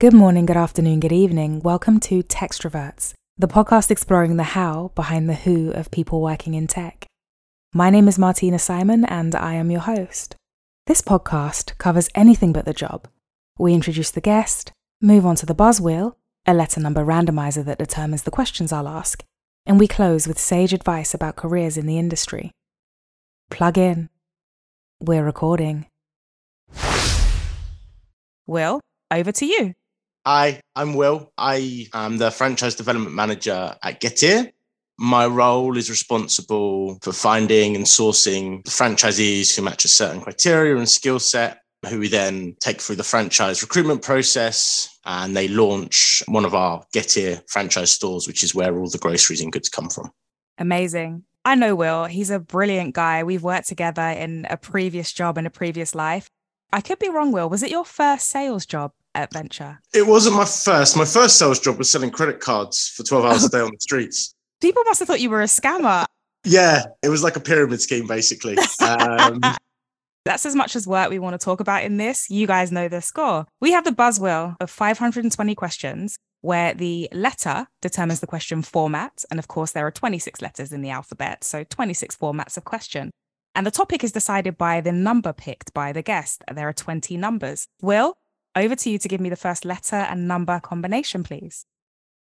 Good morning, good afternoon, good evening. Welcome to Textroverts, the podcast exploring the how behind the who of people working in tech. My name is Martina Simon and I am your host. This podcast covers anything but the job. We introduce the guest, move on to the buzz wheel, a letter number randomizer that determines the questions I'll ask, and we close with sage advice about careers in the industry. Plug in. We're recording. Will, over to you. Hi, I'm Will. I am the franchise development manager at Getir. My role is responsible for finding and sourcing franchisees who match a certain criteria and skill set, who we then take through the franchise recruitment process and they launch one of our Getir franchise stores, which is where all the groceries and goods come from. Amazing. I know Will. He's a brilliant guy. We've worked together in a previous job in a previous life. I could be wrong, Will. Was it your first sales job? Adventure? It wasn't my first. My first sales job was selling credit cards for 12 hours a day on the streets. People must have thought you were a scammer. Yeah, it was like a pyramid scheme, basically. Um, That's as much as work we want to talk about in this. You guys know the score. We have the buzz wheel of 520 questions where the letter determines the question format. And of course, there are 26 letters in the alphabet, so 26 formats of question. And the topic is decided by the number picked by the guest. There are 20 numbers. Will, over to you to give me the first letter and number combination, please.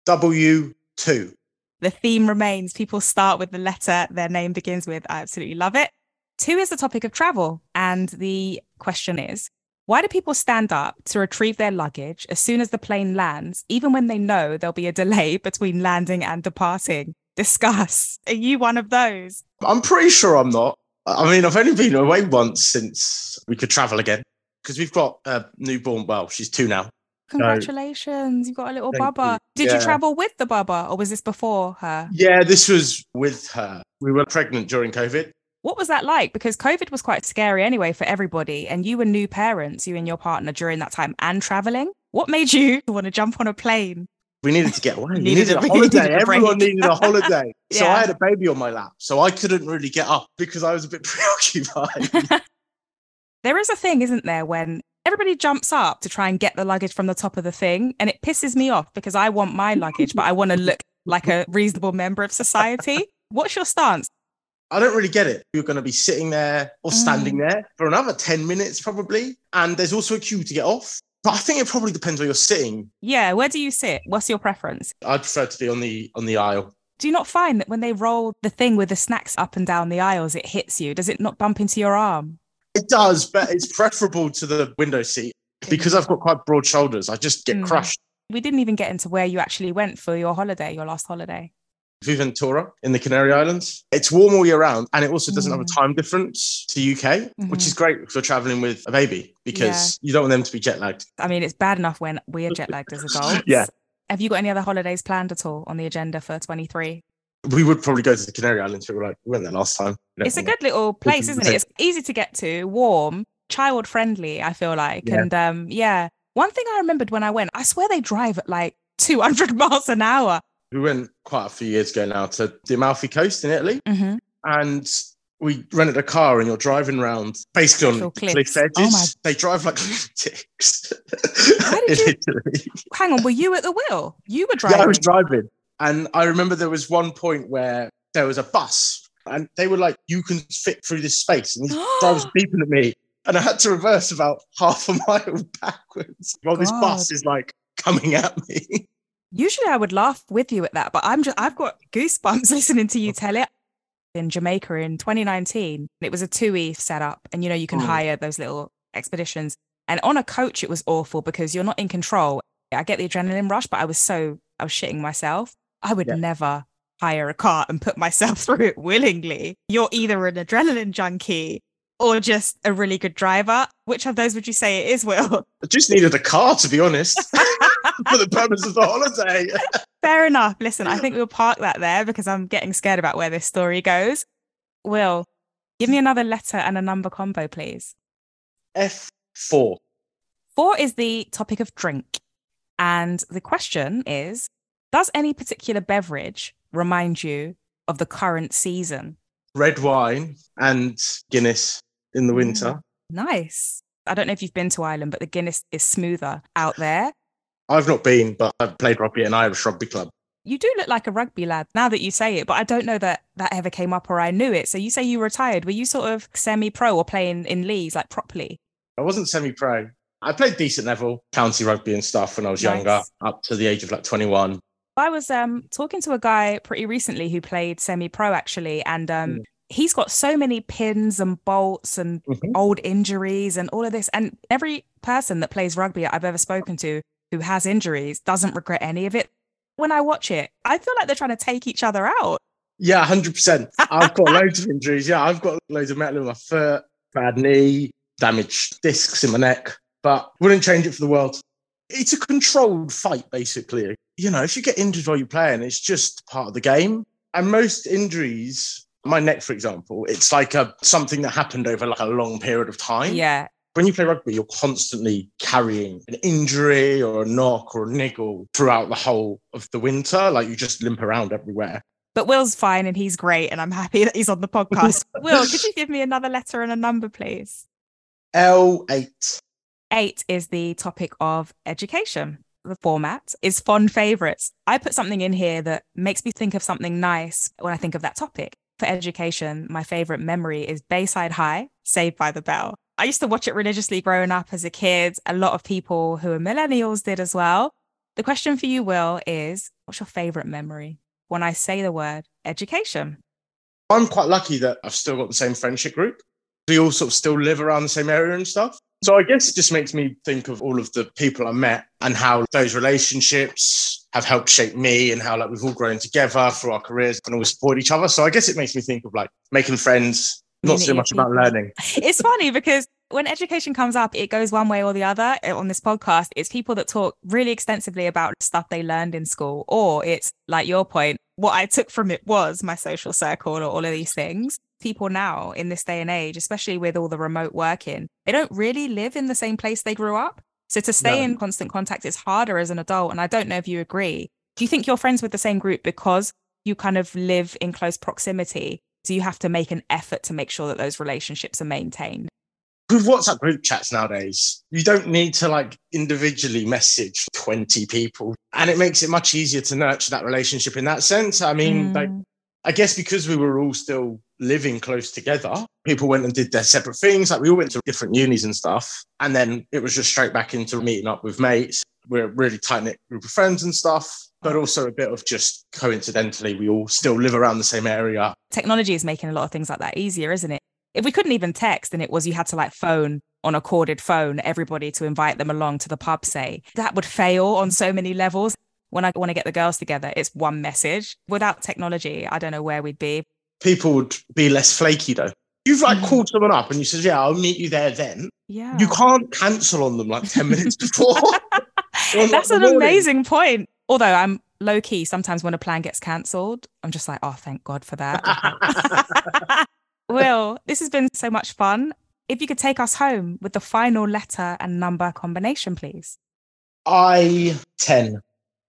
W2. The theme remains people start with the letter their name begins with. I absolutely love it. Two is the topic of travel. And the question is why do people stand up to retrieve their luggage as soon as the plane lands, even when they know there'll be a delay between landing and departing? Discuss. Are you one of those? I'm pretty sure I'm not. I mean, I've only been away once since we could travel again because we've got a newborn. Well, she's two now. Congratulations, you've got a little bubba. You. Did yeah. you travel with the bubba or was this before her? Yeah, this was with her. We were pregnant during COVID. What was that like? Because COVID was quite scary anyway for everybody. And you were new parents, you and your partner during that time and traveling. What made you want to jump on a plane? We needed to get away. needed, needed a holiday. Needed a Everyone needed a holiday. yeah. So I had a baby on my lap. So I couldn't really get up because I was a bit preoccupied. There is a thing, isn't there, when everybody jumps up to try and get the luggage from the top of the thing. And it pisses me off because I want my luggage, but I want to look like a reasonable member of society. What's your stance? I don't really get it. You're going to be sitting there or standing mm. there for another 10 minutes, probably. And there's also a queue to get off. But I think it probably depends where you're sitting. Yeah, where do you sit? What's your preference? I'd prefer to be on the on the aisle. Do you not find that when they roll the thing with the snacks up and down the aisles, it hits you? Does it not bump into your arm? It does, but it's preferable to the window seat because I've got quite broad shoulders. I just get mm. crushed. We didn't even get into where you actually went for your holiday, your last holiday. Fuerteventura in the Canary Islands. It's warm all year round and it also doesn't mm. have a mm. time difference to UK, mm-hmm. which is great for traveling with a baby because yeah. you don't want them to be jet lagged. I mean, it's bad enough when we're jet lagged as adults. yeah. Have you got any other holidays planned at all on the agenda for 23? We would probably go to the Canary Islands. We were like, we went there last time. It's a good little place, isn't it? It's easy to get to, warm, child friendly. I feel like, yeah. and um, yeah. One thing I remembered when I went, I swear they drive at like 200 miles an hour. We went quite a few years ago now to the Amalfi Coast in Italy, mm-hmm. and we rented a car and you're driving around basically on cliff edges. Oh my... They drive like lunatics. you... Hang on, were you at the wheel? You were driving. Yeah, I was driving. And I remember there was one point where there was a bus and they were like, you can fit through this space. And these drivers beeping at me. And I had to reverse about half a mile backwards while God. this bus is like coming at me. Usually I would laugh with you at that, but I'm just I've got goosebumps listening to you tell it. In Jamaica in 2019, it was a TUI setup, and you know, you can oh. hire those little expeditions. And on a coach, it was awful because you're not in control. I get the adrenaline rush, but I was so I was shitting myself. I would yeah. never hire a car and put myself through it willingly. You're either an adrenaline junkie or just a really good driver. Which of those would you say it is, Will? I just needed a car, to be honest, for the purpose of the holiday. Fair enough. Listen, I think we'll park that there because I'm getting scared about where this story goes. Will, give me another letter and a number combo, please. F4. Four is the topic of drink. And the question is does any particular beverage remind you of the current season? Red wine and Guinness in the winter. Mm, nice. I don't know if you've been to Ireland, but the Guinness is smoother out there. I've not been, but I've played rugby at an Irish rugby club. You do look like a rugby lad now that you say it, but I don't know that that ever came up or I knew it. So you say you retired. Were you sort of semi pro or playing in leagues like properly? I wasn't semi pro. I played decent level, county rugby and stuff when I was Nice. younger, up to the age of like 21. I was um talking to a guy pretty recently who played semi pro actually, and um Mm. he's got so many pins and bolts and Mhm. old injuries and all of this. And every person that plays rugby I've ever spoken to who has injuries doesn't regret any of it. When I watch it, I feel like they're trying to take each other out. Yeah, 100%. I've got loads of injuries. Yeah, I've got loads of metal in my foot, bad knee, damaged discs in my neck, but wouldn't change it for the world. It's a controlled fight, basically. You know, if you get injured while you're playing, it's just part of the game. And most injuries, my neck, for example, it's like a something that happened over like a long period of time. Yeah. When you play rugby, you're constantly carrying an injury or a knock or a niggle throughout the whole of the winter. Like you just limp around everywhere. But Will's fine and he's great, and I'm happy that he's on the podcast. Will, could you give me another letter and a number, please? L8. Eight is the topic of education. The format is fond favorites. I put something in here that makes me think of something nice when I think of that topic. For education, my favorite memory is Bayside High, Saved by the Bell. I used to watch it religiously growing up as a kid. A lot of people who are millennials did as well. The question for you, Will, is what's your favorite memory when I say the word education? I'm quite lucky that I've still got the same friendship group. We all sort of still live around the same area and stuff. So I guess it just makes me think of all of the people I met and how those relationships have helped shape me and how like we've all grown together through our careers and always support each other. So I guess it makes me think of like making friends, not so much about learning. it's funny because when education comes up, it goes one way or the other Uh, on this podcast. It's people that talk really extensively about stuff they learned in school, or it's like your point, what I took from it was my social circle or all of these things. People now in this day and age, especially with all the remote working, they don't really live in the same place they grew up. So to stay No. in constant contact is harder as an adult. And I don't know if you agree. Do you think you're friends with the same group because you kind of live in close proximity? Do you have to make an effort to make sure that those relationships are maintained? With WhatsApp group chats nowadays, you don't need to like individually message 20 people. And it makes it much easier to nurture that relationship in that sense. I mean, like, Mm. I guess because we were all still living close together, people went and did their separate things. Like we all went to different unis and stuff. And then it was just straight back into meeting up with mates. We're a really tight knit group of friends and stuff, but also a bit of just coincidentally, we all still live around the same area. technology is making a lot of things like that easier, isn't it? If we couldn't even text and it was you had to like phone on a corded phone everybody to invite them along to the pub, say, that would fail on so many levels. When I want to get the girls together, it's one message. Without technology, I don't know where we'd be. People would be less flaky though. You've like Mm. called someone up and you said, Yeah, I'll meet you there then. Yeah. You can't cancel on them like 10 minutes before. That's an morning. amazing point. Although I'm low key, sometimes when a plan gets cancelled, I'm just like, oh, thank God for that. This has been so much fun. If you could take us home with the final letter and number combination, please. I 10.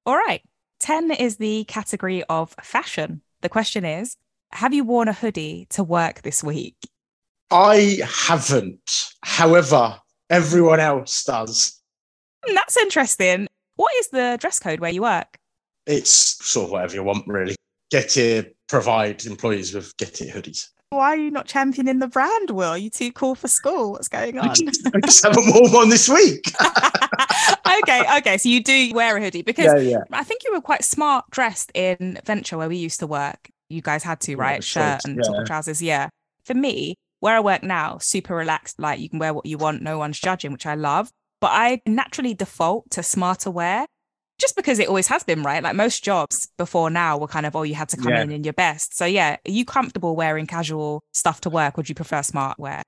All right. 10 is the category of fashion. The question is Have you worn a hoodie to work this week? I haven't. However, everyone else does. Hmm, That's interesting. What is the dress code where you work? It's sort of whatever you want, really. Getir, provide employees with Getir hoodies. Why are you not championing the brand, Will? Are you too cool for school? What's going I on? just, I just haven't worn one this week. okay, okay. So you do wear a hoodie because yeah, yeah. I think you were quite smart dressed in Venture where we used to work. You guys had to, Yeah, right? Shirt and yeah. of trousers. Yeah. For me, where I work now, super relaxed. Like you can wear what you want, no one's judging, which I love. But I naturally default to smarter wear just because it always has been, right? Like most jobs before now were kind of, oh, you had to come Yeah. in in your best. So yeah, are you comfortable wearing casual stuff to work? Would you prefer smart wear?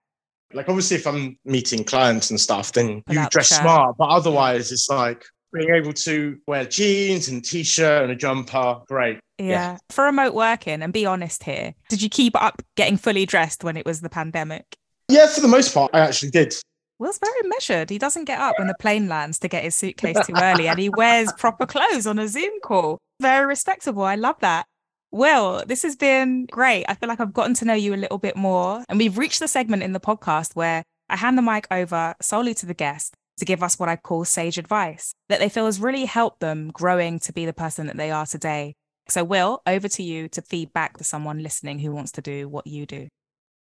Like, obviously, if I'm meeting clients and stuff, then Pull you out the dress smart. But otherwise, it's like being able to wear jeans and t shirt and a jumper. Great. Yeah. Yeah. For remote working, and be honest here, did you keep up getting fully dressed when it was the pandemic? Yeah, for the most part, I actually did. Will's very measured. He doesn't get up when the plane lands to get his suitcase too early and he wears proper clothes on a Zoom call. Very respectable. I love that. Will, this has been great. I feel like I've gotten to know you a little bit more. And we've reached the segment in the podcast where I hand the mic over solely to the guest to give us what I call sage advice that they feel has really helped them growing to be the person that they are today. So, Will, over to you to feed back to someone listening who wants to do what you do.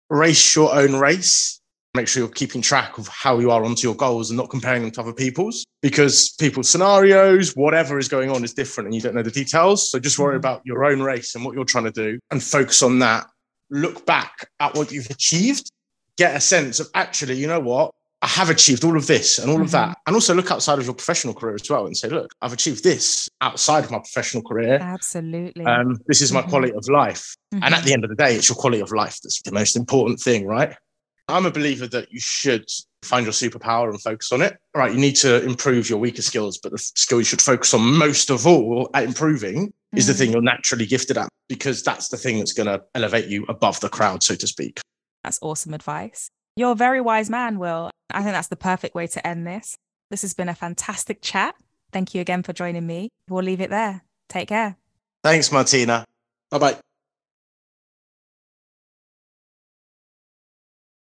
Race your own race. Make sure you're keeping track of how you are onto your goals and not comparing them to other people's because people's scenarios, whatever is going on, is different and you don't know the details. So just worry mm-hmm. about your own race and what you're trying to do and focus on that. Look back at what you've achieved, get a sense of actually, you know what? I have achieved all of this and all mm-hmm. of that. Mm-hmm. And also look outside of your professional career as well and say, look, I've achieved this outside of my professional career. Absolutely. Um, this is my mm-hmm. quality of life. And at the end of the day, it's your quality of life that's the most important thing, right? I'm a believer that you should find your superpower and focus on it. Right. You need to improve your weaker skills, but the skill you should focus on most of all at improving is the mm. thing you're naturally gifted at because that's the thing that's going to elevate you above the crowd, so to speak. That's awesome advice. You're a very wise man, Will. I think that's the perfect way to end this. This has been a fantastic chat. Thank you again for joining me. We'll leave it there. Take care. Thanks, Martina. Bye bye.